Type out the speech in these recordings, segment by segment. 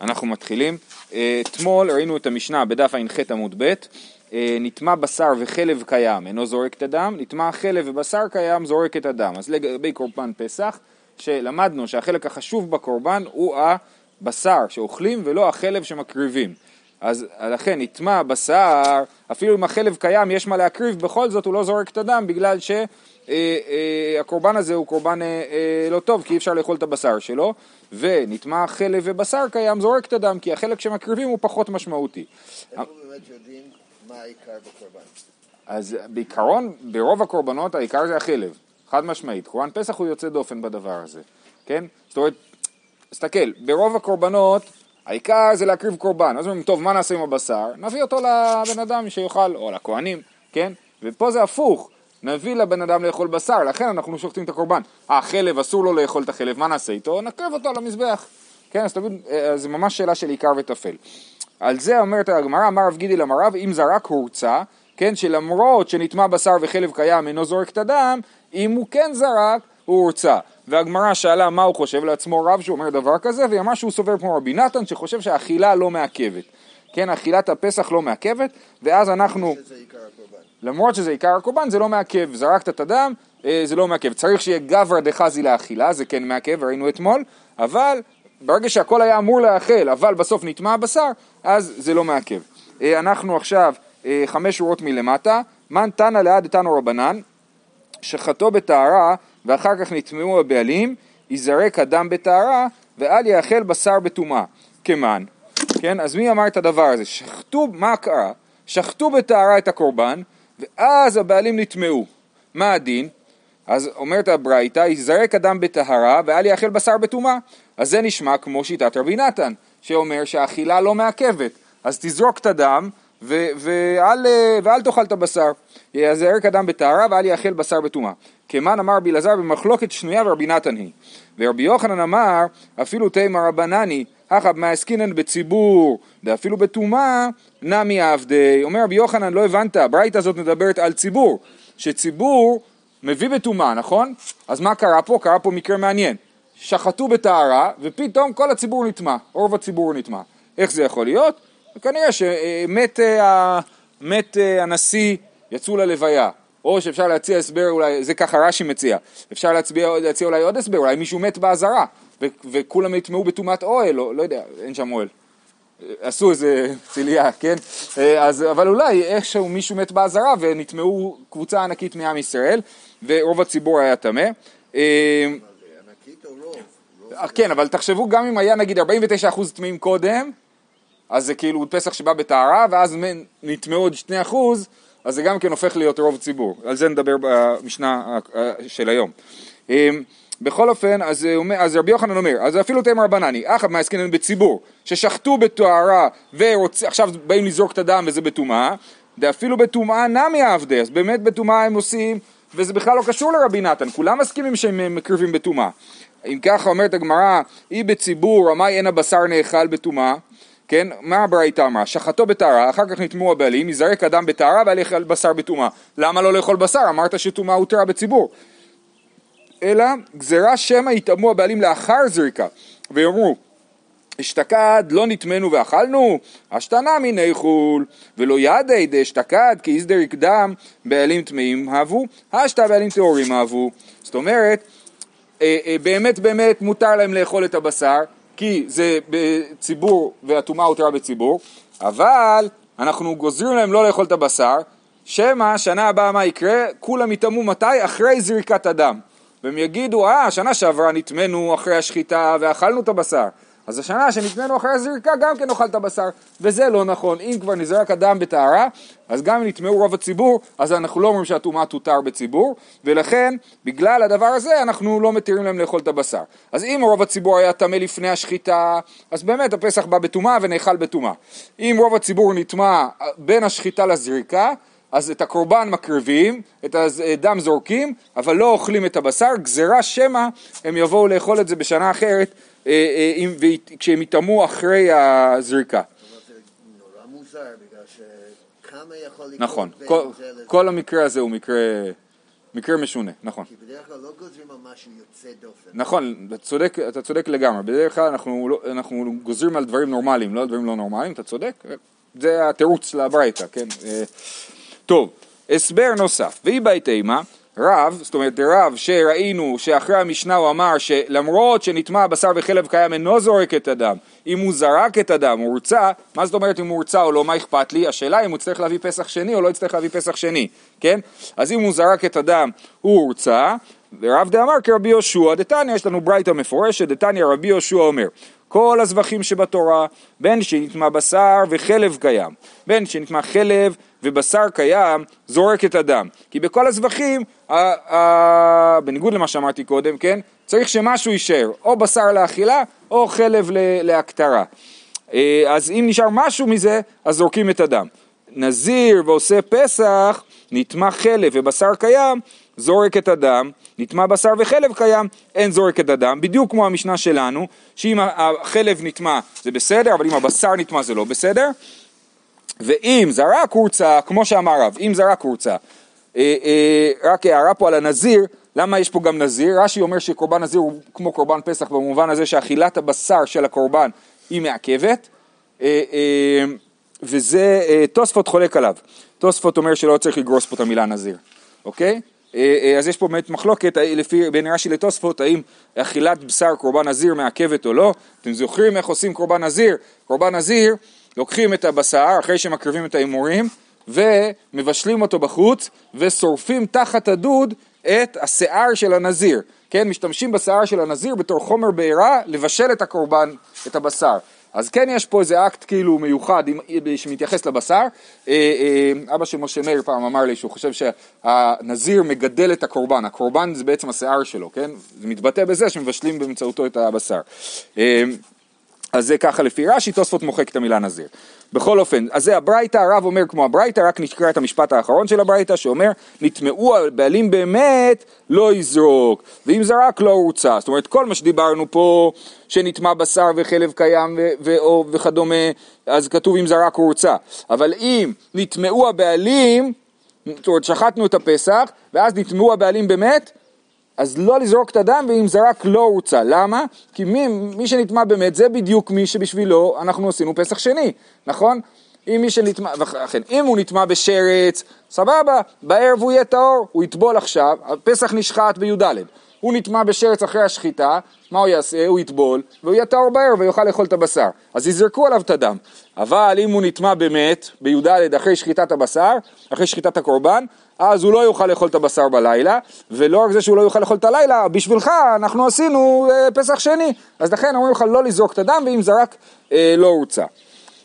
אנחנו מתחילים. אה, אתמול ראינו את המשנה בדף ע"ח עמוד ב', אה, נטמע בשר וחלב קיים, אינו זורק את הדם, נטמע חלב ובשר קיים, זורק את הדם. אז לגבי קורבן פסח, שלמדנו שהחלק החשוב בקורבן הוא הבשר שאוכלים ולא החלב שמקריבים. אז לכן נטמע בשר, אפילו אם החלב קיים יש מה להקריב, בכל זאת הוא לא זורק את הדם בגלל ש... אה, הזה הוא קורבן לא טוב כי אי אפשר לאכול את הבשר שלו ונטמע חלב ובשר קיים זורק את הדם כי החלק שמקריבים הוא פחות משמעותי. איך באמת יודעים מה העיקר בקורבן? אז בעיקרון ברוב הקורבנות העיקר זה החלב, חד משמעית. קורבן פסח הוא יוצא דופן בדבר הזה, כן? זאת אומרת, תסתכל, ברוב הקורבנות העיקר זה להקריב קורבן. אז אומרים, טוב, מה נעשה עם הבשר? נביא אותו לבן אדם שיאכל, או לכהנים, כן? ופה זה הפוך. נביא לבן אדם לאכול בשר, לכן אנחנו שוחטים את הקורבן. אה, חלב, אסור לו לאכול את החלב, מה נעשה איתו? נקרב אותו על המזבח. כן, אז תבין, זה ממש שאלה של עיקר וטפל. על זה אומרת הגמרא, אמר רב גידי למרב, אם זרק הורצה, כן, שלמרות שנטמע בשר וחלב קיים אינו זורק את הדם, אם הוא כן זרק, הוא הורצה. והגמרא שאלה מה הוא חושב לעצמו רב שהוא אומר דבר כזה, והיא אמרה שהוא סובר כמו רבי נתן שחושב שהאכילה לא מעכבת. כן, אכילת הפסח לא מעכבת, ואז אנחנו... שזה עיקר. למרות שזה עיקר הקורבן זה לא מעכב, זרקת את הדם אה, זה לא מעכב, צריך שיהיה גברא דחזי לאכילה, זה כן מעכב, ראינו אתמול, אבל ברגע שהכל היה אמור לאכל, אבל בסוף נטמע הבשר, אז זה לא מעכב. אה, אנחנו עכשיו אה, חמש שורות מלמטה, מן תנא ליד תנו רבנן, שחטו בטהרה ואחר כך נטמעו הבעלים, ייזרק הדם בטהרה ואל יאכל בשר בטומאה, כמן. כן, אז מי אמר את הדבר הזה? שחטו, מה קרה? שחטו בטהרה את הקורבן, ואז הבעלים נטמעו. מה הדין? אז אומרת הברייתא, ייזרק אדם בטהרה ואל יאכל בשר בטומאה. אז זה נשמע כמו שיטת רבי נתן, שאומר שהאכילה לא מעכבת. אז תזרוק את הדם ו- ואל, ואל תאכל את הבשר. ייזרק אדם בטהרה ואל יאכל בשר בטומאה. כמן אמר רבי אלעזר במחלוקת שנויה ורבי נתן היא. ורבי יוחנן אמר אפילו תימא רבנני הכא מעסקינן בציבור ואפילו בטומאה נמי עבדי. אומר רבי יוחנן לא הבנת, הברייתא הזאת מדברת על ציבור, שציבור מביא בטומאה, נכון? אז מה קרה פה? קרה פה מקרה מעניין. שחטו בטהרה ופתאום כל הציבור נטמע, רוב הציבור נטמע. איך זה יכול להיות? כנראה שמת אה, מת אה, הנשיא, יצאו ללוויה. או שאפשר להציע הסבר, אולי, זה ככה רש"י מציע, אפשר להצביע, להציע אולי עוד הסבר, אולי מישהו מת באזהרה, ו- וכולם יטמעו בטומאת אוהל, לא, לא יודע, אין שם אוהל. עשו איזה ציליה, כן? אז, אבל אולי איכשהו מישהו מת באזהרה ונטמעו קבוצה ענקית מעם ישראל, ורוב הציבור היה טמא. או רוב? רוב כן, אבל תחשבו גם אם היה נגיד 49% טמאים קודם, אז זה כאילו פסח שבא בטהרה, ואז נטמעו עוד 2%, אז זה גם כן הופך להיות רוב ציבור. על זה נדבר במשנה של היום. בכל אופן, אז, אז רבי יוחנן אומר, אז אפילו תמר רבנני, אחת מהעסקינן בציבור, ששחטו בטהרה ועכשיו באים לזרוק את הדם וזה בטומאה, ואפילו בטומאה נמי עבדי, אז באמת בטומאה הם עושים, וזה בכלל לא קשור לרבי נתן, כולם מסכימים שהם מקריבים בטומאה. אם ככה אומרת הגמרא, אי בציבור, אמי אין הבשר נאכל בטומאה, כן, מה הברייתא אמרה? שחטו בטהרה, אחר כך נטמעו הבעלים, יזרק אדם בטהרה יאכל בשר בטומאה. למה לא לאכול בשר? אמרת שטומאה הותרה בציבור. אלא גזירה שמא יטמאו הבעלים לאחר זריקה, ויאמרו אשתקד לא נטמנו ואכלנו, אשתנה מיני חול, ולא ידי דאשתקד כי איזדר יקדם בעלים טמאים אהבו, אשתא בעלים טהורים אהבו. זאת אומרת, אה, אה, באמת באמת מותר להם לאכול את הבשר, כי זה בציבור והטומאה הותרה בציבור, אבל אנחנו גוזרים להם לא לאכול את הבשר, שמא שנה הבאה מה יקרה? כולם יטמאו מתי? אחרי זריקת הדם. והם יגידו, אה, שנה שעברה נטמנו אחרי השחיטה ואכלנו את הבשר. אז השנה שנטמנו אחרי הזריקה גם כן נאכל את הבשר, וזה לא נכון. אם כבר נזרק אדם בטהרה, אז גם אם נטמעו רוב הציבור, אז אנחנו לא אומרים שהטומאה תותר בציבור, ולכן, בגלל הדבר הזה, אנחנו לא מתירים להם לאכול את הבשר. אז אם רוב הציבור היה טמא לפני השחיטה, אז באמת הפסח בא בטומאה ונאכל בטומאה. אם רוב הציבור נטמע בין השחיטה לזריקה, אז את הקורבן מקריבים, את הדם זורקים, אבל לא אוכלים את הבשר, גזירה שמא הם יבואו לאכול את זה בשנה אחרת אה, אה, כשהם יטמאו אחרי הזריקה. נכון, כל, המקרה הזה הוא מקרה, מקרה משונה, נכון. כי בדרך כלל לא גוזרים על משהו יוצא דופן. נכון, אתה צודק, אתה צודק לגמרי. בדרך כלל אנחנו, לא- אנחנו גוזרים על דברים נורמליים, לא על דברים לא נורמליים, אתה צודק. זה התירוץ לברייתא, כן? טוב, הסבר נוסף. ואי בית אימה, רב, זאת אומרת רב שראינו שאחרי המשנה הוא אמר שלמרות שנטמע בשר וחלב קיים אינו זורק את הדם, אם הוא זרק את הדם, הוא הורצה, מה זאת אומרת אם הוא הורצה או לא, מה אכפת לי? השאלה אם הוא יצטרך להביא פסח שני או לא יצטרך להביא פסח שני, כן? אז אם הוא זרק את הדם, הוא הורצה, ורב דאמר כרבי יהושע דתניא, יש לנו ברייתא מפורשת, דתניא רבי יהושע אומר כל הזבחים שבתורה, בין שנטמע בשר וחלב קיים, בין שנטמע חלב ובשר קיים, זורק את הדם. כי בכל הזבחים, בניגוד למה שאמרתי קודם, כן, צריך שמשהו יישאר, או בשר לאכילה, או חלב להקטרה. אה, אז אם נשאר משהו מזה, אז זורקים את הדם. נזיר ועושה פסח, נטמע חלב ובשר קיים, זורק את הדם, נטמע בשר וחלב קיים, אין זורק את הדם, בדיוק כמו המשנה שלנו, שאם החלב נטמע זה בסדר, אבל אם הבשר נטמע זה לא בסדר. ואם זרק הורצה, כמו שאמר רב, אם זרק הורצה, אה, אה, רק הערה פה על הנזיר, למה יש פה גם נזיר? רש"י אומר שקורבן נזיר הוא כמו קורבן פסח במובן הזה שאכילת הבשר של הקורבן היא מעכבת, אה, אה, וזה, אה, תוספות חולק עליו. תוספות אומר שלא צריך לגרוס פה את המילה נזיר, אוקיי? אה, אה, אז יש פה באמת מחלוקת לפי, בין רש"י לתוספות, האם אכילת בשר קורבן נזיר מעכבת או לא. אתם זוכרים איך עושים קורבן נזיר? קורבן נזיר, לוקחים את הבשר אחרי שמקריבים את ההימורים ומבשלים אותו בחוץ ושורפים תחת הדוד את השיער של הנזיר. כן, משתמשים בשיער של הנזיר בתור חומר בעירה לבשל את הקורבן, את הבשר. אז כן יש פה איזה אקט כאילו מיוחד שמתייחס לבשר. אה, אה, אבא של משה מאיר פעם אמר לי שהוא חושב שהנזיר מגדל את הקורבן, הקורבן זה בעצם השיער שלו, כן? זה מתבטא בזה שמבשלים באמצעותו את הבשר. אז זה ככה לפי רש"י, תוספות מוחק את המילה נזיר. בכל אופן, אז זה הברייתא, הרב אומר כמו הברייתא, רק נקרא את המשפט האחרון של הברייתא, שאומר, נטמעו הבעלים באמת, לא יזרוק, ואם זרק לא הורצה. זאת אומרת, כל מה שדיברנו פה, שנטמע בשר וחלב קיים ו- ו- וכדומה, אז כתוב אם זרק הורצה. אבל אם נטמעו הבעלים, זאת אומרת, שחטנו את הפסח, ואז נטמעו הבעלים באמת, אז לא לזרוק את הדם ואם זרק לא הוצא. למה? כי מי, מי שנטמע באמת זה בדיוק מי שבשבילו אנחנו עשינו פסח שני, נכון? אם מי שנטמע, וכן, אם הוא נטמע בשרץ, סבבה, בערב הוא יהיה טהור, הוא יטבול עכשיו, הפסח נשחט בי"ד. הוא נטמע בשרץ אחרי השחיטה, מה הוא יעשה? הוא יטבול, והוא יהיה טהור בערב ויוכל לאכול את הבשר. אז יזרקו עליו את הדם. אבל אם הוא נטמע באמת, בי"ד אחרי שחיטת הבשר, אחרי שחיטת הקורבן, אז הוא לא יוכל לאכול את הבשר בלילה, ולא רק זה שהוא לא יוכל לאכול את הלילה, בשבילך אנחנו עשינו אה, פסח שני. אז לכן אומרים לך לא לזרוק את הדם, ואם זרק אה, לא הוצא.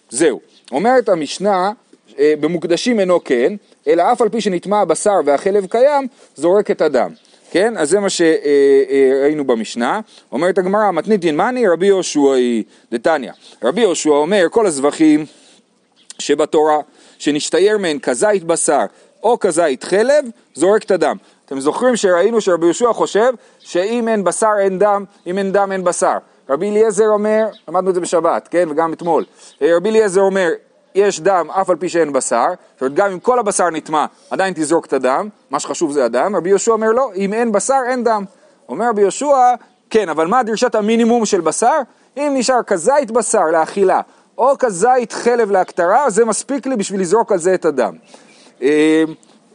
זהו. אומרת המשנה, אה, במוקדשים אינו כן, אלא אף על פי שנטמע הבשר והחלב קיים, זורק את הדם. כן? אז זה מה שראינו במשנה. אומרת הגמרא, מתנית ינמני רבי יהושע היא דתניא. רבי יהושע אומר, כל הזבחים שבתורה, שנשתייר מהן כזית בשר או כזית חלב, זורק את הדם. אתם זוכרים שראינו שרבי יהושע חושב שאם אין בשר אין דם, אם אין דם אין בשר. רבי אליעזר אומר, למדנו את זה בשבת, כן, וגם אתמול, אה, רבי אליעזר אומר, יש דם אף על פי שאין בשר, זאת אומרת גם אם כל הבשר נטמע, עדיין תזרוק את הדם, מה שחשוב זה הדם, רבי יהושע אומר לא, אם אין בשר אין דם. אומר רבי יהושע, כן, אבל מה דרישת המינימום של בשר? אם נשאר כזית בשר לאכילה, או כזית חלב להקטרה, זה מספיק לי בשביל לזרוק על זה את הדם. אה,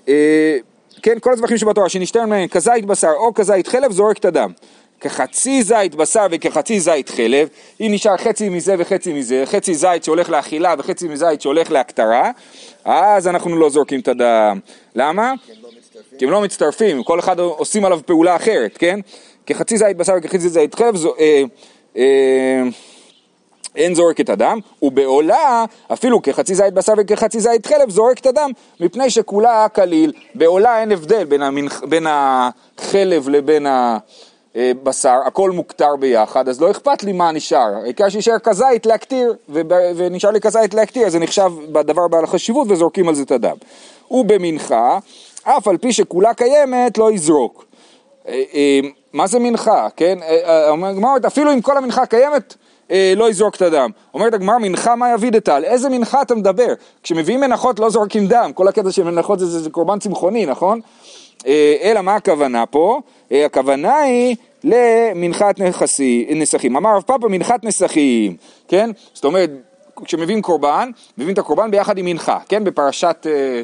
אה, כן, כל הזבחים שבתורה, שנשתן מהם כזית בשר או כזית חלב, זורק את הדם. כחצי זית בשר וכחצי זית חלב, אם נשאר חצי מזה וחצי מזה, חצי זית שהולך לאכילה וחצי מזית שהולך להקטרה, אז אנחנו לא זורקים את הדם. למה? כי הם לא מצטרפים, כל אחד עושים עליו פעולה אחרת, כן? כחצי זית בשר וכחצי זית חלב, זו, אה, אה, אין זורק את הדם, ובעולה, אפילו כחצי זית בשר וכחצי זית חלב, זורק את הדם, מפני שכולה כליל. בעולה אין הבדל בין, המנח, בין החלב לבין הבשר, הכל מוכתר ביחד, אז לא אכפת לי מה נשאר, העיקר שישאר כזית להקטיר, ונשאר לי כזית להקטיר, אז זה נחשב בדבר בעל החשיבות וזורקים על זה את הדם. ובמנחה, אף על פי שכולה קיימת, לא יזרוק. אה, אה, מה זה מנחה, כן? אה, אה, אומר הגמרא, אפילו אם כל המנחה קיימת, אה, לא יזרוק את הדם. אומרת הגמרא, מנחה מה יביא דתל? איזה מנחה אתה מדבר? כשמביאים מנחות לא זורקים דם, כל הקטע של מנחות זה, זה, זה קורבן צמחוני, נכון? אה, אלא מה הכוונה פה? אה, הכוונה היא למנחת נכסי, נסכים. אמר רב פאפה מנחת נסכים, כן? זאת אומרת, כשמביאים קורבן, מביאים את הקורבן ביחד עם מנחה, כן? בפרשת, אה,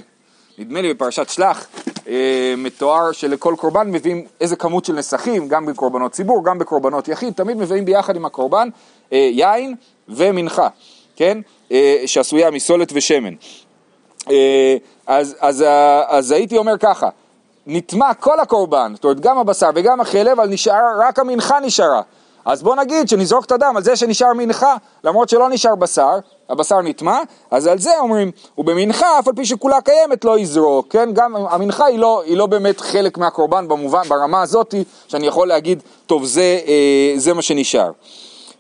נדמה לי בפרשת שלח, מתואר שלכל קורבן מביאים איזה כמות של נסכים, גם בקורבנות ציבור, גם בקורבנות יחיד, תמיד מביאים ביחד עם הקורבן יין ומנחה, כן? שעשויה מסולת ושמן. אז, אז, אז הייתי אומר ככה, נטמע כל הקורבן, זאת אומרת גם הבשר וגם החלב, אבל נשאר, רק המנחה נשארה. אז בוא נגיד שנזרוק את הדם על זה שנשאר מנחה, למרות שלא נשאר בשר, הבשר נטמע, אז על זה אומרים, ובמנחה, אף על פי שכולה קיימת, לא יזרוק, כן? גם המנחה היא לא, היא לא באמת חלק מהקורבן במובן, ברמה הזאתי, שאני יכול להגיד, טוב, זה, אה, זה מה שנשאר.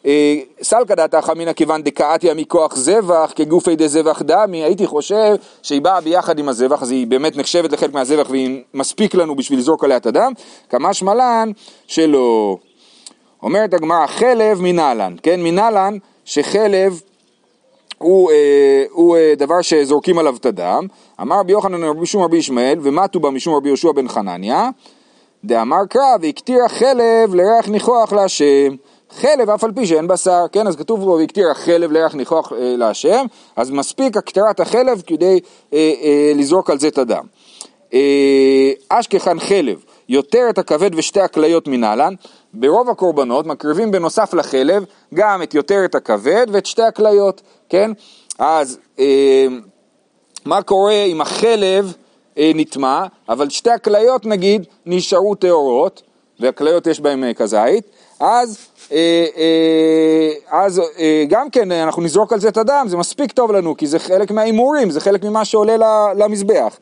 אה, סלקא דתא אמינא כיוון דקאתיה מכוח זבח כגופי דזבח דמי, הייתי חושב שהיא באה ביחד עם הזבח, אז היא באמת נחשבת לחלק מהזבח והיא מספיק לנו בשביל לזרוק עליה את הדם, כמה שמלן שלא. אומרת הגמרא חלב מנהלן, כן? מנהלן שחלב הוא, אה, הוא אה, דבר שזורקים עליו את הדם, אמר רבי יוחנן רבי שום רבי ישמעאל ומתו בה משום רבי יהושע בן חנניה, דאמר קרא והקטיר החלב לריח ניחוח להשם חלב אף על פי שאין בשר, כן? אז כתוב בו והקטיר החלב לירח ניחוח אה, להשם, אז מספיק הקטרת החלב כדי אה, אה, לזרוק על זה את הדם. אה, אשכחן חלב, יותר את הכבד ושתי הכליות מנהלן, ברוב הקורבנות מקריבים בנוסף לחלב גם את יותר את הכבד ואת שתי הכליות, כן? אז אה, מה קורה אם החלב אה, נטמע, אבל שתי הכליות נגיד נשארו טהורות, והכליות יש בהן אה, כזית, אז אז אה, גם כן אנחנו נזרוק על זה את הדם, זה מספיק טוב לנו, כי זה חלק מההימורים, זה חלק ממה שעולה למזבח.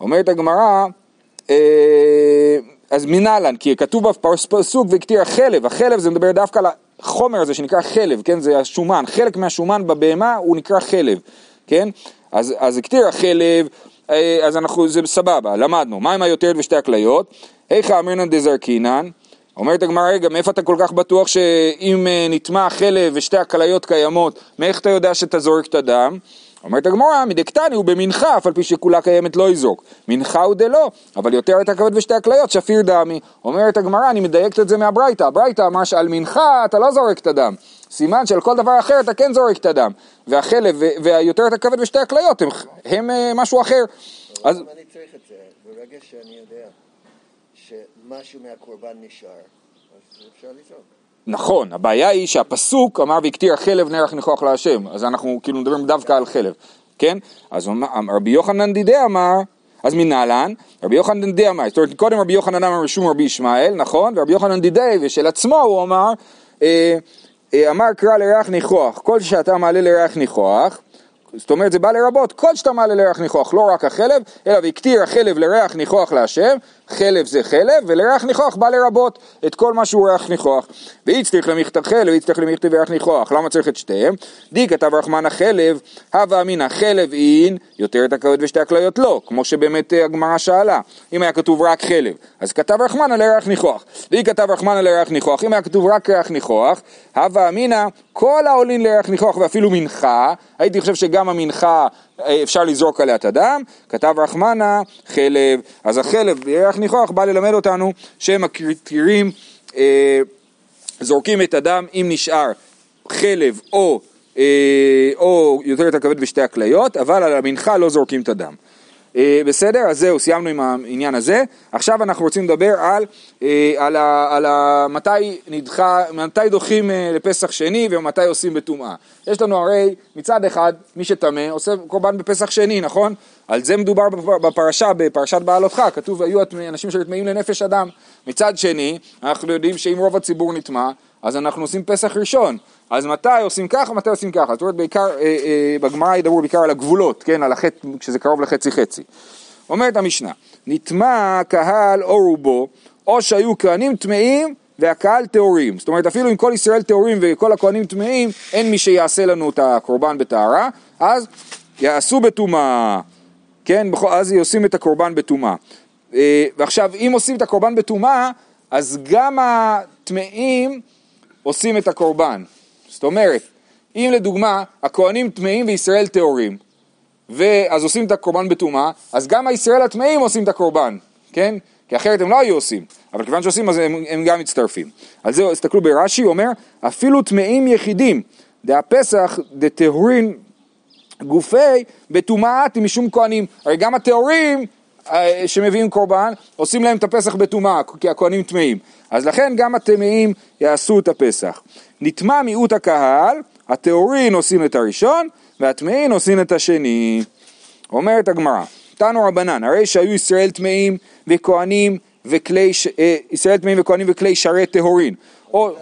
אומרת הגמרא, אז מנהלן, כי כתוב בפסוק והקטיר החלב, החלב זה מדבר דווקא על החומר הזה שנקרא חלב, כן, זה השומן, חלק מהשומן בבהמה הוא נקרא חלב, כן, אז, אז הקטיר החלב, אז אנחנו, זה סבבה, למדנו, מה עם היותר ושתי הכליות? היכא אמרינן דזרקינן, אומרת הגמרא, רגע, מאיפה אתה כל כך בטוח שאם אה, נטמע חלב ושתי הכליות קיימות, מאיך אתה יודע שאתה זורק את הדם? אומרת הגמרא, מדקתני הוא במנחה, אף על פי שכולה קיימת לא יזרוק. מנחה הוא דלא, אבל יותר את הכבד ושתי הכליות, שפיר דמי. אומרת הגמרא, אני מדייקת את זה מהברייתא. הברייתא אמר שעל מנחה אתה לא זורק את הדם. סימן שעל כל דבר אחר אתה כן זורק את הדם. והחלב והיותר את הכבד ושתי הכליות הם, הם אה, משהו אחר. אז... אני צריך את זה, ברגע שאני יודע. שמשהו מהקורבן נשאר, אז אפשר לזרוק. נכון, הבעיה היא שהפסוק אמר והקטיר חלב נערך ניחוח להשם, אז אנחנו כאילו מדברים דווקא על חלב, כן? אז רבי יוחנן דידי אמר, אז מנהלן, רבי יוחנן דידי אמר, זאת אומרת קודם רבי יוחנן אמר רשום רבי ישמעאל, נכון? ורבי יוחנן דידי ושל עצמו הוא אמר, אה, אה, אמר קרא לריח ניחוח, כל שאתה מעלה לריח ניחוח, זאת אומרת זה בא לרבות כל שאתה מעלה לריח ניחוח, לא רק החלב, אלא והקטיר החלב לריח ניחוח להשם, חלב זה חלב, ולריח ניחוח בא לרבות את כל מה שהוא ריח ניחוח. והצטריך למכתב חלב, והצטריך למכתב ריח ניחוח, למה צריך את שתיהם? די כתב רחמן החלב, הווה אמינא חלב אין, יותר את הכבד ושתי הכליות לא, כמו שבאמת אה, הגמרא שאלה, אם היה כתוב רק חלב, אז כתב רחמנא לריח ניחוח, והיא כתב רחמנא לריח ניחוח, אם היה כתוב רק ריח ניחוח, הווה אמינא כל העולין לריח ניחוח ואפילו מנחה, הייתי חושב שגם המנחה אה, אפשר לזרוק עליה את הדם, כתב רחמנה חלב, אז החלב בירח ניחוח בא ללמד אותנו שהם הקריטרירים אה, זורקים את הדם אם נשאר חלב או, אה, או יותר את הכבד ושתי הכליות, אבל על המנחה לא זורקים את הדם. אה, בסדר? אז זהו, סיימנו עם העניין הזה. עכשיו אנחנו רוצים לדבר על, אה, על, ה, על ה, מתי נדחה, מתי דוחים אה, לפסח שני ומתי עושים בטומאה. יש לנו הרי מצד אחד, מי שטמא עושה קורבן בפסח שני, נכון? על זה מדובר בפרשה, בפרשת בעלותך, כתוב היו אנשים שטמאים לנפש אדם. מצד שני, אנחנו יודעים שאם רוב הציבור נטמע, אז אנחנו עושים פסח ראשון. אז מתי עושים ככה, מתי עושים ככה. זאת אומרת, בעיקר, אה, אה, בגמרא ידברו בעיקר על הגבולות, כן, על החטא, כשזה קרוב לחצי חצי. אומרת המשנה, נטמע קהל או רובו, או שהיו כהנים טמאים והקהל טהורים. זאת אומרת, אפילו אם כל ישראל טהורים וכל הכהנים טמאים, אין מי שיעשה לנו את הקורבן בטהרה, אז יעשו בטומאה. כן, אז עושים את הקורבן בטומאה. אה, ועכשיו, אם עושים את הקורבן בטומאה, אז גם הטמאים עושים את הקורבן. זאת אומרת, אם לדוגמה הכהנים טמאים וישראל טהורים, ואז עושים את הקורבן בטומאה, אז גם הישראל הטמאים עושים את הקורבן, כן? כי אחרת הם לא היו עושים, אבל כיוון שעושים אז הם, הם גם מצטרפים. על זה הסתכלו ברש"י, הוא אומר, אפילו טמאים יחידים, דהפסח דטהורין גופי בטומאת משום כהנים. הרי גם הטהורים שמביאים קורבן, עושים להם את הפסח בטומאה, כי הכהנים טמאים. אז לכן גם הטמאים יעשו את הפסח. נטמע מיעוט הקהל, הטהורין עושים את הראשון, והטמאים עושים את השני. אומרת הגמרא, תנו רבנן, הרי שהיו ישראל טמאים וכהנים וכלי, אה, ישראל טמאים וכהנים וכלי שרת טהורין. או...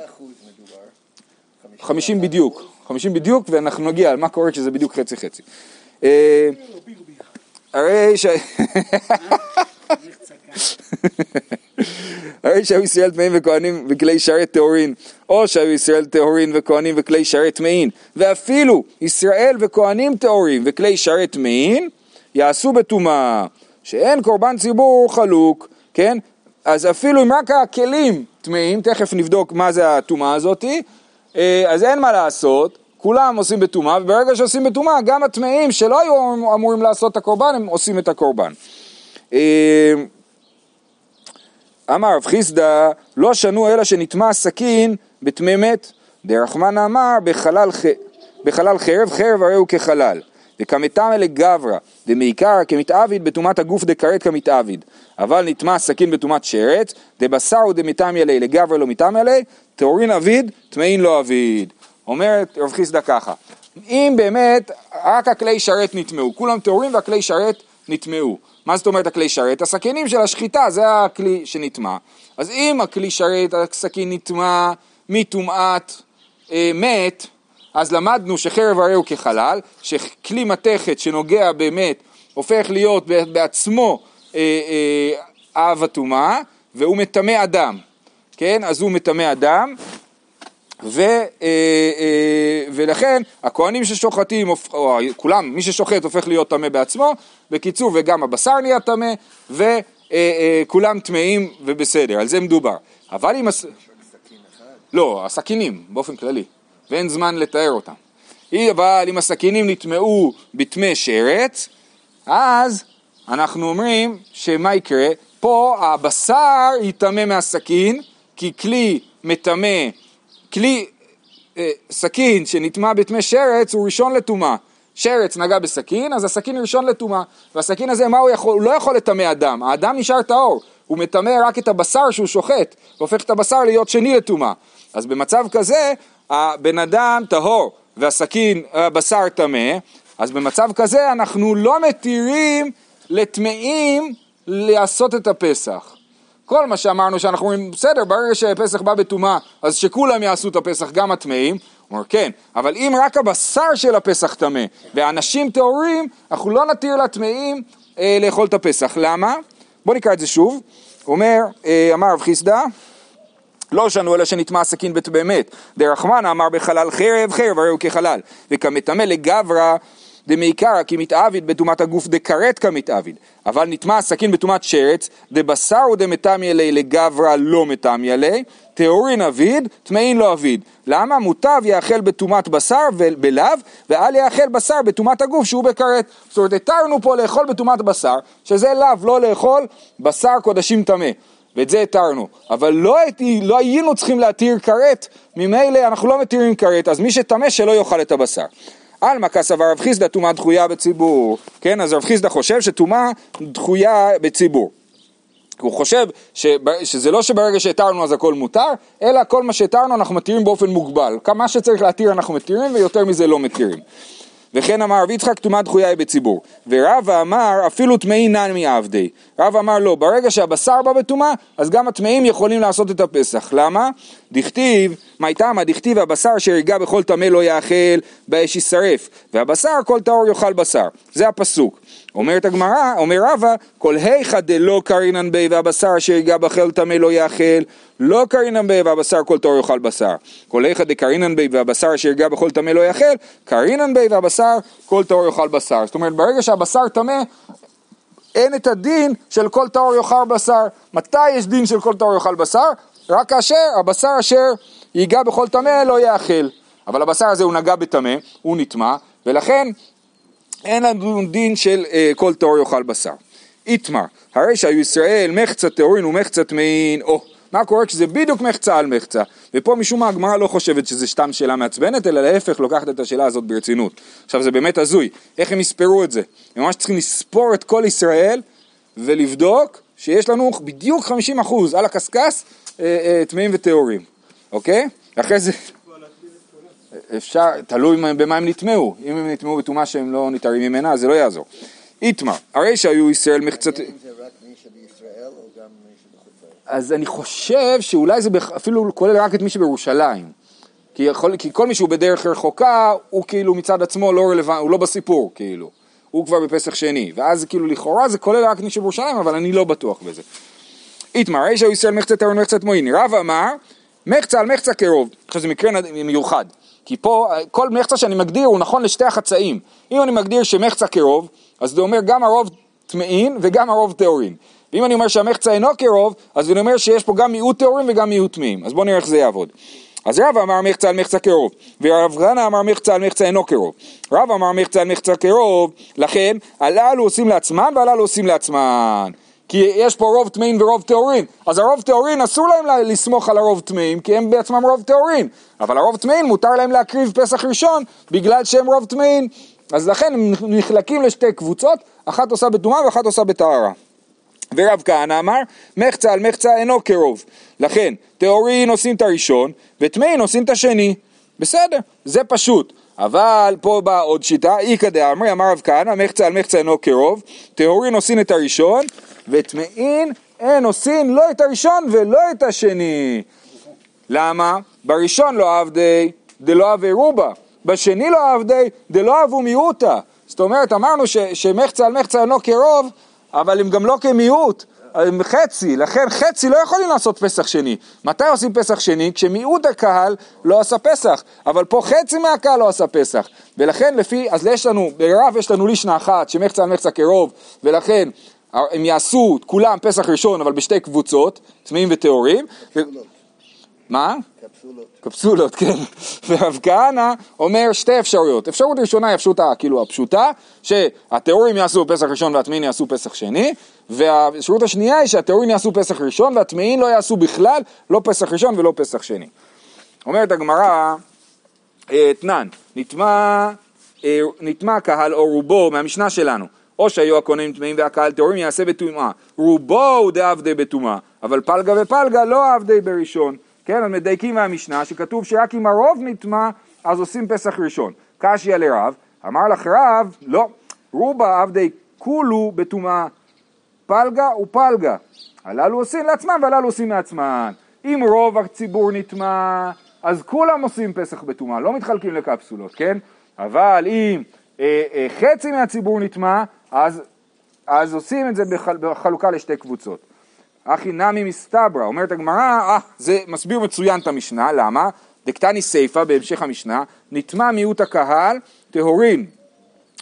חמישים בדיוק, חמישים בדיוק, ואנחנו נגיע מה קורה כשזה בדיוק חצי חצי. אה, הרי ש... הרי שהיו ישראל טמאים וכהנים וכלי שרת טהורין, או שהיו ישראל טהורין וכהנים וכלי שרת טמאים, ואפילו ישראל וכהנים טהורים וכלי שרת טמאים, יעשו בטומאה, שאין קורבן ציבור חלוק, כן? אז אפילו אם רק הכלים טמאים, תכף נבדוק מה זה הטומאה הזאתי, אה, אז אין מה לעשות, כולם עושים בטומאה, וברגע שעושים בטומאה, גם הטמאים שלא היו אמורים לעשות את הקורבן, הם עושים את הקורבן. אה, אמר רב חיסדא, לא שנו אלא שנטמע סכין בטמא מת. דרחמן אמר, בחלל, בחלל חרב, חרב הרי הוא כחלל. וכמתמא לגברא, דמעיקר כמתעביד בטומאת הגוף דכרת כמתעביד. אבל נטמע סכין בטומאת שרץ, דבשר ודמתמיה ליה לגברא לא מתמיה ליה, טהורין אביד, טמאין לא אביד. אומרת רב חיסדא ככה, אם באמת רק הכלי שרת נטמעו, כולם טהורים והכלי שרת נטמעו. מה זאת אומרת הכלי שרת? הסכינים של השחיטה זה הכלי שנטמע. אז אם הכלי שרת, הסכין נטמע מטומאת אה, מת, אז למדנו שחרב הרי הוא כחלל, שכלי מתכת שנוגע באמת הופך להיות בעצמו אה, אה, אב הטומאה, והוא מטמא אדם, כן? אז הוא מטמא אדם, ו, אה, אה, ולכן הכהנים ששוחטים, או כולם, מי ששוחט הופך להיות טמא בעצמו, בקיצור וגם הבשר נהיה טמא, וכולם אה, טמאים ובסדר, על זה מדובר. אבל אם... לא, הסכינים באופן כללי, ואין זמן לתאר אותם. אבל אם הסכינים נטמעו בטמא שרץ, אז אנחנו אומרים שמה יקרה? פה הבשר יטמא מהסכין, כי כלי מטמא כלי, אה, סכין שנטמע בטמא שרץ הוא ראשון לטומאה. שרץ נגע בסכין, אז הסכין ראשון לטומאה. והסכין הזה, מה הוא יכול? הוא לא יכול לטמא אדם, האדם נשאר טהור. הוא מטמא רק את הבשר שהוא שוחט, והופך את הבשר להיות שני לטומאה. אז במצב כזה, הבן אדם טהור והסכין, הבשר טמא, אז במצב כזה אנחנו לא מתירים לטמאים לעשות את הפסח. כל מה שאמרנו שאנחנו אומרים, בסדר, ברגע שפסח בא בטומאה, אז שכולם יעשו את הפסח, גם הטמאים. הוא אומר, כן, אבל אם רק הבשר של הפסח טמא, ואנשים טהורים, אנחנו לא נתיר לטמאים אה, לאכול את הפסח. למה? בואו נקרא את זה שוב. הוא אומר, אה, אמר רב חיסדא, לא שנו אלא שנטמע הסכין באמת. דרחמנה אמר בחלל חרב, חרב הרי הוא כחלל. וכמטמא לגברא דמעיקרא כי מתעביד בטומאת הגוף דכרת כמתעביד, אבל נטמע הסכין בטומאת שרץ, דבשר ודמתמיה ליה לגברא לא מתמיה ליה, טהורין אביד, טמאין לא אביד. למה? מוטב יאכל בטומאת בשר בלאו, ואל יאכל בשר בטומאת הגוף שהוא בכרת. זאת אומרת, התרנו פה לאכול בטומאת בשר, שזה לאו, לא לאכול בשר קודשים טמא. ואת זה התרנו, אבל לא, לא היינו צריכים להתיר כרת, ממילא אנחנו לא מתירים כרת, אז מי שטמא שלא יאכל את הבשר. עלמא כסבר רב חיסדא טומאה דחויה בציבור, כן, אז רב חיסדא חושב שטומאה דחויה בציבור. הוא חושב ש... שזה לא שברגע שהתרנו אז הכל מותר, אלא כל מה שהתרנו אנחנו מתירים באופן מוגבל. כמה שצריך להתיר אנחנו מתירים ויותר מזה לא מתירים. וכן אמר רב יצחק טומאה דחויה היא בציבור. ורבא אמר אפילו טמאי נן מעבדי. רבא אמר לא, ברגע שהבשר בא בטומאה, אז גם הטמאים יכולים לעשות את הפסח. למה? דכתיב, מה איתמה? דכתיב הבשר ייגע בכל טמא לא יאכל, באש יישרף. והבשר כל טהור יאכל בשר. זה הפסוק. אומרת הגמרא, אומר רבא, כל היכא דלא קרינן בי והבשר אשר ייגע בכל טמא לא יאכל, לא קרינן בי והבשר כל טהור יאכל בשר. כל היכא דקרינן בי והבשר אשר ייגע בכל טמא לא יאכל, קרינן בי והבשר כל טהור יאכל בשר. זאת אומרת, ברגע שהבשר טמא, אין את הדין של כל טהור יאכל בשר. מתי יש דין של כל טהור יאכל בשר? רק כאשר הבשר אשר ייגע בכל טמא לא יאכל. אבל הבשר הזה הוא נגע בטמא, הוא נטמע, ולכן אין לנו דין של אה, כל טהור יאכל בשר. איתמר, הרי שהיו ישראל מחצה טהורין ומחצה טמאין, או, מה קורה כשזה בדיוק מחצה על מחצה, ופה משום מה הגמרא לא חושבת שזה סתם שאלה מעצבנת, אלא להפך לוקחת את השאלה הזאת ברצינות. עכשיו זה באמת הזוי, איך הם יספרו את זה? הם ממש צריכים לספור את כל ישראל ולבדוק שיש לנו בדיוק 50% על הקשקש אה, אה, טמאים וטהורים, אוקיי? אחרי זה... אפשר, תלוי במה הם נטמעו, אם הם נטמעו בטומאה שהם לא נתערים ממנה, זה לא יעזור. איתמר, הרי שהיו ישראל מחצת... אז אני חושב שאולי זה אפילו כולל רק את מי שבירושלים. כי, יכול, כי כל מי שהוא בדרך רחוקה, הוא כאילו מצד עצמו לא רלוונטי, הוא לא בסיפור, כאילו. הוא כבר בפסח שני. ואז כאילו לכאורה זה כולל רק מי שבירושלים, אבל אני לא בטוח בזה. איתמר, הרי שהיו ישראל מחצה טהרון מחצת מועיני. רב אמר, מחצה על מחצה קרוב. עכשיו זה מקרה מיוחד. כי פה, כל מחצה שאני מגדיר הוא נכון לשתי החצאים. אם אני מגדיר שמחצה קרוב, אז זה אומר גם הרוב טמאין וגם הרוב טהורין. ואם אני אומר שהמחצה אינו קרוב, אז אני אומר שיש פה גם מיעוט טהורים וגם מיעוט טמאים. אז בואו נראה איך זה יעבוד. אז רב אמר מחצה על מחצה קרוב, ורב גנא אמר מחצה על מחצה אינו קרוב. רב אמר מחצה על מחצה קרוב, לכן הללו עושים לעצמם והללו עושים לעצמם. כי יש פה רוב טמאים ורוב טהורין, אז הרוב טהורין אסור להם לה- לסמוך על הרוב טמאים, כי הם בעצמם רוב טהורין, אבל הרוב טמאים מותר להם להקריב פסח ראשון, בגלל שהם רוב טמאים, אז לכן הם נחלקים לשתי קבוצות, אחת עושה בטומאה ואחת עושה בטהרה. ורב כהנא אמר, מחצה על מחצה אינו קרוב. לכן, טהורין עושים את הראשון, וטמאין עושים את השני. בסדר, זה פשוט. אבל פה באה עוד שיטה, איכא דאמרי, אמר רב כהנא, מחצה על מחצה אינו קרוב, טהורין עושים את הראשון, וטמאין אין עושים לא את הראשון ולא את השני. למה? בראשון לא עבדי דלא עבי רובה, בשני לא עבדי דלא עבו מיעוטה. זאת אומרת, אמרנו ש, שמחצה על מחצה אינו קרוב, אבל הם גם לא כמיעוט, הם חצי, לכן חצי לא יכולים לעשות פסח שני. מתי עושים פסח שני? כשמיעוט הקהל לא עשה פסח, אבל פה חצי מהקהל לא עשה פסח. ולכן לפי, אז יש לנו, ברב יש לנו לישנה אחת, שמחצה על מחצה קרוב, ולכן הם יעשו כולם פסח ראשון, אבל בשתי קבוצות, טמאים וטהורים. מה? קפסולות. קפסולות, כן. ורב כהנא אומר שתי אפשרויות. אפשרות ראשונה היא אפשרות ה- כאילו הפשוטה, שהטהורים יעשו פסח ראשון והטמאים יעשו פסח שני, והאפשרות השנייה היא שהטהורים יעשו פסח ראשון והטמאים לא יעשו בכלל, לא פסח ראשון ולא פסח שני. אומרת הגמרא, אה, אתנן, נטמע, אה, נטמע קהל או רובו מהמשנה שלנו, או שהיו הכהנים טמאים והקהל טהורים יעשה בטומאה, רובו הוא דעבדי בטומאה, אבל פלגה ופלגה לא עבדי בראשון, כן, אז מדייקים מהמשנה שכתוב שרק אם הרוב נטמע אז עושים פסח ראשון, קשיא לרב, אמר לך רב, לא, רובה עבדי כולו בטומאה, פלגה ופלגה. הללו עושים לעצמם והללו עושים מעצמם. אם רוב הציבור נטמע, אז כולם עושים פסח בטומאה, לא מתחלקים לקפסולות, כן? אבל אם אה, אה, חצי מהציבור נטמע, אז, אז עושים את זה בחל, בחלוקה לשתי קבוצות. אחי נמי מסתברא, אומרת הגמרא, אה, זה מסביר מצוין את המשנה, למה? דקתני סיפא בהמשך המשנה, נטמע מיעוט הקהל, טהורין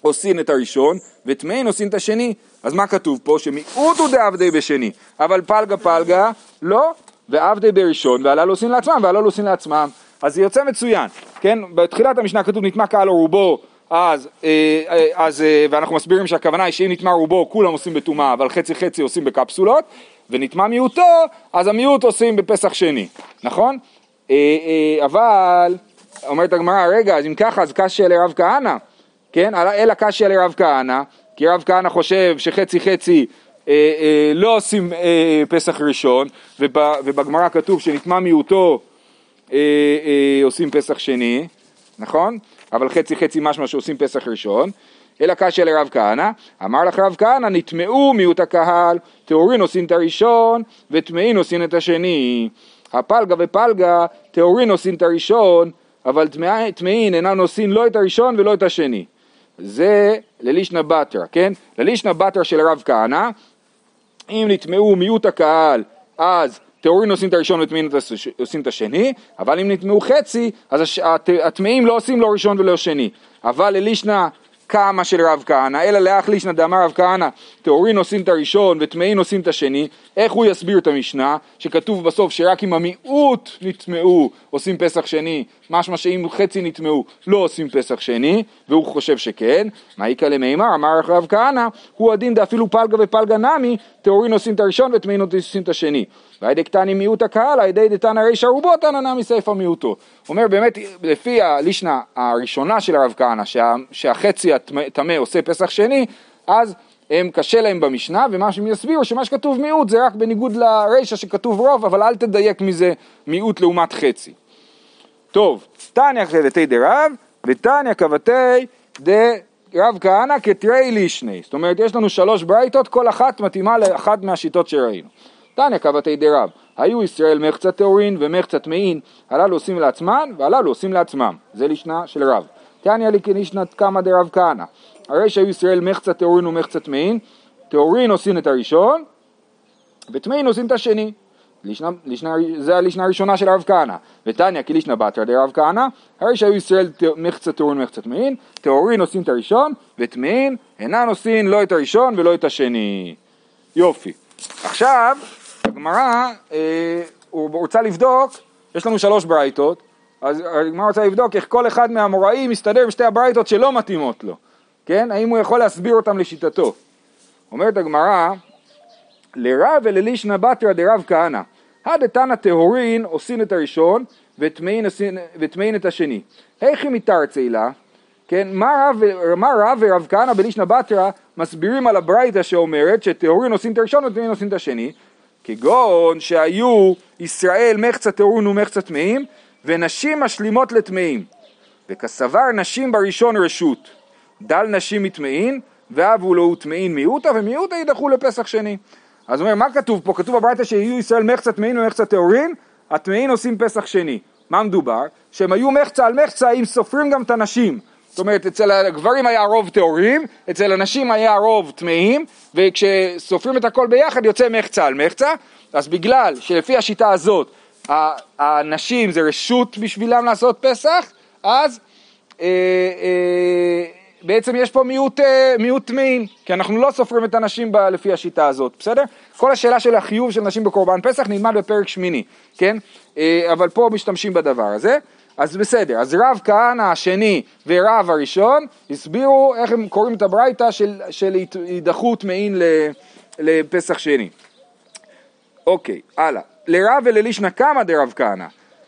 עושין את הראשון, וטמאין עושין את השני. אז מה כתוב פה? שמיעוט הוא דעבדי בשני, אבל פלגה פלגה לא, ועבדי בראשון, והלל עושים לעצמם, והלל עושים לעצמם. אז זה יוצא מצוין, כן? בתחילת המשנה כתוב נטמע קהל או רובו, אז, אה, אה, אז, אה, ואנחנו מסבירים שהכוונה היא שאם נטמע רובו כולם עושים בטומאה, אבל חצי חצי עושים בקפסולות, ונטמע מיעוטו, אז המיעוט עושים בפסח שני, נכון? אבל, אומרת הגמרא, רגע, אז אם ככה, אז קשיא לרב כהנא, כן? אלא קשיא לרב כהנא, כי רב כהנא חושב שחצי חצי אה, אה, לא עושים אה, פסח ראשון, וב, ובגמרא כתוב שנטמע מיעוטו אה, אה, עושים פסח שני, נכון? אבל חצי חצי משמע שעושים פסח ראשון, אלא קשיא לרב כהנא, אמר לך רב כהנא, נטמעו מיעוט הקהל, טהורין עושים את הראשון, וטמאין עושים את השני. הפלגה ופלגה, טהורין עושים את הראשון, אבל טמאי- טמאין אינם עושים לא את הראשון ולא את השני. זה ללישנא בתרא, כן? ללישנא בתרא של הרב כהנא, אם נטמעו מיעוט הקהל, אז טהורים עושים את הראשון וטמאים עושים את השני, אבל אם נטמעו חצי, אז הטמאים לא עושים לא ראשון ולא שני. אבל ללישנא כמה של רב כהנא, אלא לאח לישנא דאמר רב כהנא, טהורין עושים את הראשון וטמאין עושים את השני, איך הוא יסביר את המשנה, שכתוב בסוף שרק אם המיעוט נטמאו עושים פסח שני, משמע שאם חצי נטמאו לא עושים פסח שני, והוא חושב שכן, מה איכא למימר, אמר רב כהנא, הוא הדין דאפילו פלגה ופלגה נמי, טהורין עושים את הראשון וטמאין עושים את השני. והידי קטני מיעוט הקהל, הידי דתנא רישא רובו תנא נמי סיפא מיעוטו. אומר באמת, לפי הלישנה הראשונה של הרב כהנא, שה, שהחצי הטמא עושה פסח שני, אז הם קשה להם במשנה, ומה שהם יסבירו שמה שכתוב מיעוט זה רק בניגוד לרישא שכתוב רוב, אבל אל תדייק מזה מיעוט לעומת חצי. טוב, תניא כבתי דרב, ותניא כבתי דרב כהנא כתרי לישני. זאת אומרת, יש לנו שלוש ברייתות, כל אחת מתאימה לאחת מהשיטות שראינו. תניא כבתי דרב, היו ישראל מחצה טהורין ומחצה טמאין, הללו עושים לעצמן והללו עושים לעצמם. זה לשנה של רב. תניא לי כנישנת קמא דרב כהנא. הרי שהיו ישראל מחצה טהורין ומחצה טמאין, טהורין עושים את הראשון וטמאין עושים את השני. לישנה, לישנה, זה הלישנה הראשונה של הרב כהנא. ותניא כלישנא בתרא דרב כהנא, הרי שהיו ישראל מחצה טהורין ומחצה טמאין, טהורין עושים את הראשון וטמאין אינן עושים לא את הראשון ולא את השני. יופי. עכשיו, הגמרא, אה, הוא רוצה לבדוק, יש לנו שלוש ברייתות, אז הגמרא רוצה לבדוק איך כל אחד מהאמוראים מסתדר עם שתי הברייתות שלא מתאימות לו, כן? האם הוא יכול להסביר אותם לשיטתו. אומרת הגמרא, לרב וללישנא בתרא דרב כהנא, הדתנא טהורין עושין את הראשון וטמאין את השני. היכי מתרצי לה, כן, מה רב, מה רב ורב כהנא בלישנא בתרא מסבירים על הברייתא שאומרת שטהורין עושים את הראשון וטמאין עושים את השני, כגון שהיו ישראל מחצה טהורין ומחצה טמאים ונשים משלימות לטמאים. וכסבר נשים בראשון רשות. דל נשים מטמאין ואבו לו טמאין מיעוטה ומיעוטה יידחו לפסח שני. אז הוא אומר מה כתוב פה? כתוב בברייתא שיהיו ישראל מחצה טמאין ומחצה טהורין הטמאין עושים פסח שני. מה מדובר? שהם היו מחצה על מחצה אם סופרים גם את הנשים. זאת אומרת, אצל הגברים היה רוב טהורים, אצל הנשים היה רוב טמאים, וכשסופרים את הכל ביחד יוצא מחצה על מחצה, אז בגלל שלפי השיטה הזאת הנשים זה רשות בשבילם לעשות פסח, אז אה, אה, בעצם יש פה אה, מיעוט טמאים, כי אנחנו לא סופרים את הנשים ב, לפי השיטה הזאת, בסדר? כל השאלה של החיוב של נשים בקורבן פסח נלמד בפרק שמיני, כן? אבל פה משתמשים בדבר הזה. אז בסדר, אז רב כהנא השני ורב הראשון הסבירו איך הם קוראים את הברייתא של, של הידחות מעין לפסח שני. אוקיי, הלאה. לרב וללישנא קמא דרב כהנא.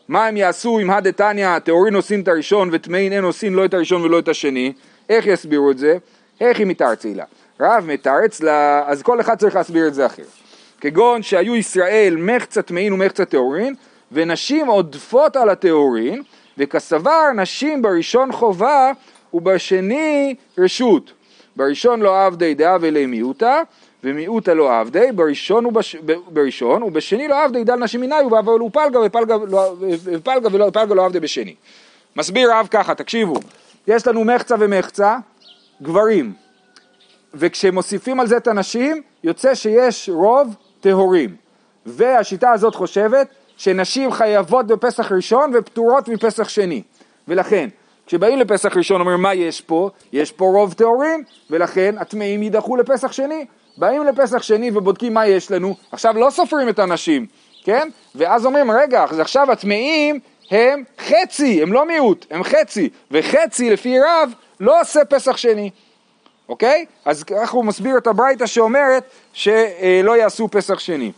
מה הם יעשו אם הדתניא טהורין עושים את הראשון וטמאין אין עושים לא את הראשון ולא את השני? איך יסבירו את זה? איך היא מתרצי לה? רב מתרץ לה, אז כל אחד צריך להסביר את זה אחר. כגון שהיו ישראל מחצה טמאין ומחצה טהורין ונשים עודפות על הטהורין וכסבר נשים בראשון חובה ובשני רשות. בראשון לא עבדי דאבי למיעוטה ומיעוטה לא עבדי, בראשון, ובש... בראשון ובשני לא עבדי דל נשים מנאי אבל הוא פלגה ופלגה לא, ופלגה לא עבדי בשני. מסביר רב ככה, תקשיבו, יש לנו מחצה ומחצה, גברים, וכשמוסיפים על זה את הנשים יוצא שיש רוב טהורים, והשיטה הזאת חושבת שנשים חייבות בפסח ראשון ופטורות מפסח שני. ולכן, כשבאים לפסח ראשון אומרים מה יש פה? יש פה רוב טהורים, ולכן הטמאים יידחו לפסח שני. באים לפסח שני ובודקים מה יש לנו, עכשיו לא סופרים את הנשים, כן? ואז אומרים, רגע, אז עכשיו הטמאים הם חצי, הם לא מיעוט, הם חצי, וחצי לפי רב לא עושה פסח שני, אוקיי? אז ככה הוא מסביר את הברייתא שאומרת שלא יעשו פסח שני.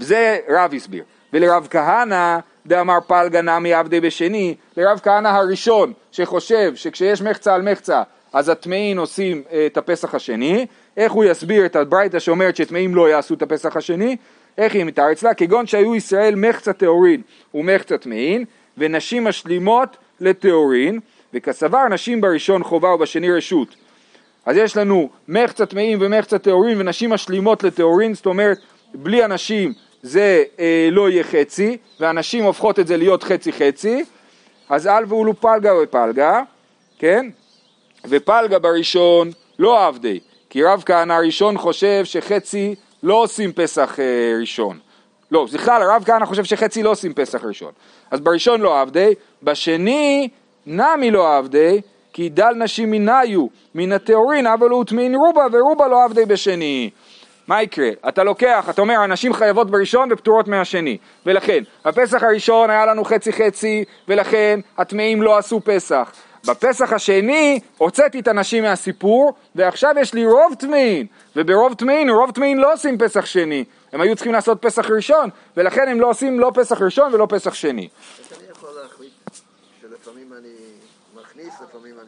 זה רב הסביר. ולרב כהנא דאמר פלגה נמי עבדי בשני, לרב כהנא הראשון שחושב שכשיש מחצה על מחצה אז הטמאים עושים אה, את הפסח השני, איך הוא יסביר את הברייתא שאומרת שטמאים לא יעשו את הפסח השני? איך היא מתארץ לה? כגון שהיו ישראל מחצה טהורין ומחצה טמאים ונשים משלימות לטהורין וכסבר נשים בראשון חובה ובשני רשות. אז יש לנו מחצה טמאים ומחצה טהורין ונשים משלימות לטהורין, זאת אומרת בלי הנשים זה אה, לא יהיה חצי, והנשים הופכות את זה להיות חצי חצי, אז אל ואולו פלגה ופלגה, כן? ופלגה בראשון לא עבדי, כי רב כהנא הראשון חושב שחצי לא עושים פסח אה, ראשון. לא, בכלל הרב כהנא חושב שחצי לא עושים פסח ראשון. אז בראשון לא עבדי, בשני נמי לא עבדי, כי דל נשים מניו מן הטהורין אבל הוא טמאין רובה ורובה לא עבדי בשני. מה יקרה? אתה לוקח, אתה אומר, הנשים חייבות בראשון ופטורות מהשני. ולכן, בפסח הראשון היה לנו חצי חצי, ולכן הטמאים לא עשו פסח. בפסח השני הוצאתי את הנשים מהסיפור, ועכשיו יש לי רוב טמאים, וברוב טמאים, רוב טמאים לא עושים פסח שני. הם היו צריכים לעשות פסח ראשון, ולכן הם לא עושים לא פסח ראשון ולא פסח שני.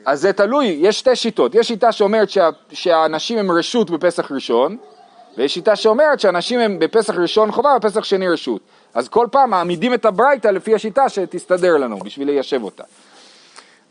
אז זה תלוי, יש שתי שיטות. יש שיטה שאומרת שה, שהאנשים הם רשות בפסח ראשון, ויש שיטה שאומרת שאנשים הם בפסח ראשון חובה, בפסח שני רשות. אז כל פעם מעמידים את הברייתא לפי השיטה שתסתדר לנו, בשביל ליישב אותה.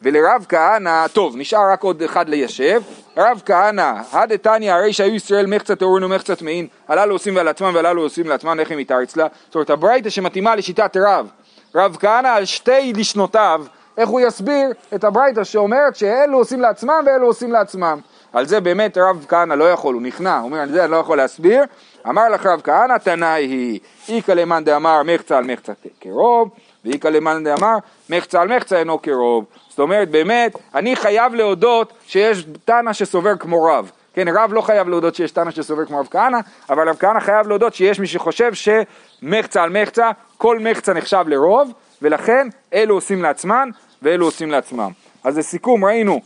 ולרב כהנא, טוב, נשאר רק עוד אחד ליישב. רב כהנא, הדתניא, הרי שהיו ישראל מחצה טהורין ומחצה טמאין, הללו עושים על עצמם והללו עושים לעצמם לחם איתר אצלה. זאת אומרת, הברייתא שמתאימה לשיטת רב, רב כהנא על שתי לשנותיו, איך הוא יסביר את הברייתא שאומרת שאלו עושים לעצמם ואלו עושים לעצמם. על זה באמת רב כהנא לא יכול, הוא נכנע, הוא אומר, על זה אני לא יכול להסביר. אמר לך רב כהנא, תנאי היא, איכא למאן דאמר מחצה על מחצה קרוב, ואיכא למאן דאמר מחצה על מחצה אינו קרוב. אומרת, באמת, אני חייב להודות שיש תנא שסובר כמו רב. כן, רב לא חייב להודות שיש תנא שסובר כמו רב כהנא, אבל רב כהנא חייב להודות שיש מי שחושב שמחצה על מחצה, כל מחצה נחשב לרוב, ולכן אלו עושים לעצמן ואלו עושים לעצמם. אז לסיכום ראינו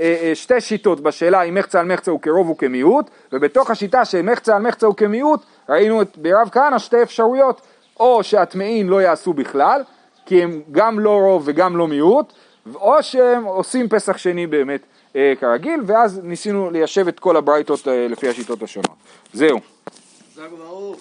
אה, אה, שתי שיטות בשאלה אם מחצה על מחצה הוא כרוב או כמיעוט, ובתוך השיטה של מחצה על מחצה הוא כמיעוט, ראינו את, ברב כהנא שתי אפשרויות, או שהטמאים לא יעשו בכלל, כי הם גם לא רוב וגם לא מיעוט, או שהם עושים פסח שני באמת אה, כרגיל, ואז ניסינו ליישב את כל הברייתות אה, לפי השיטות השונות. זהו. וברוך.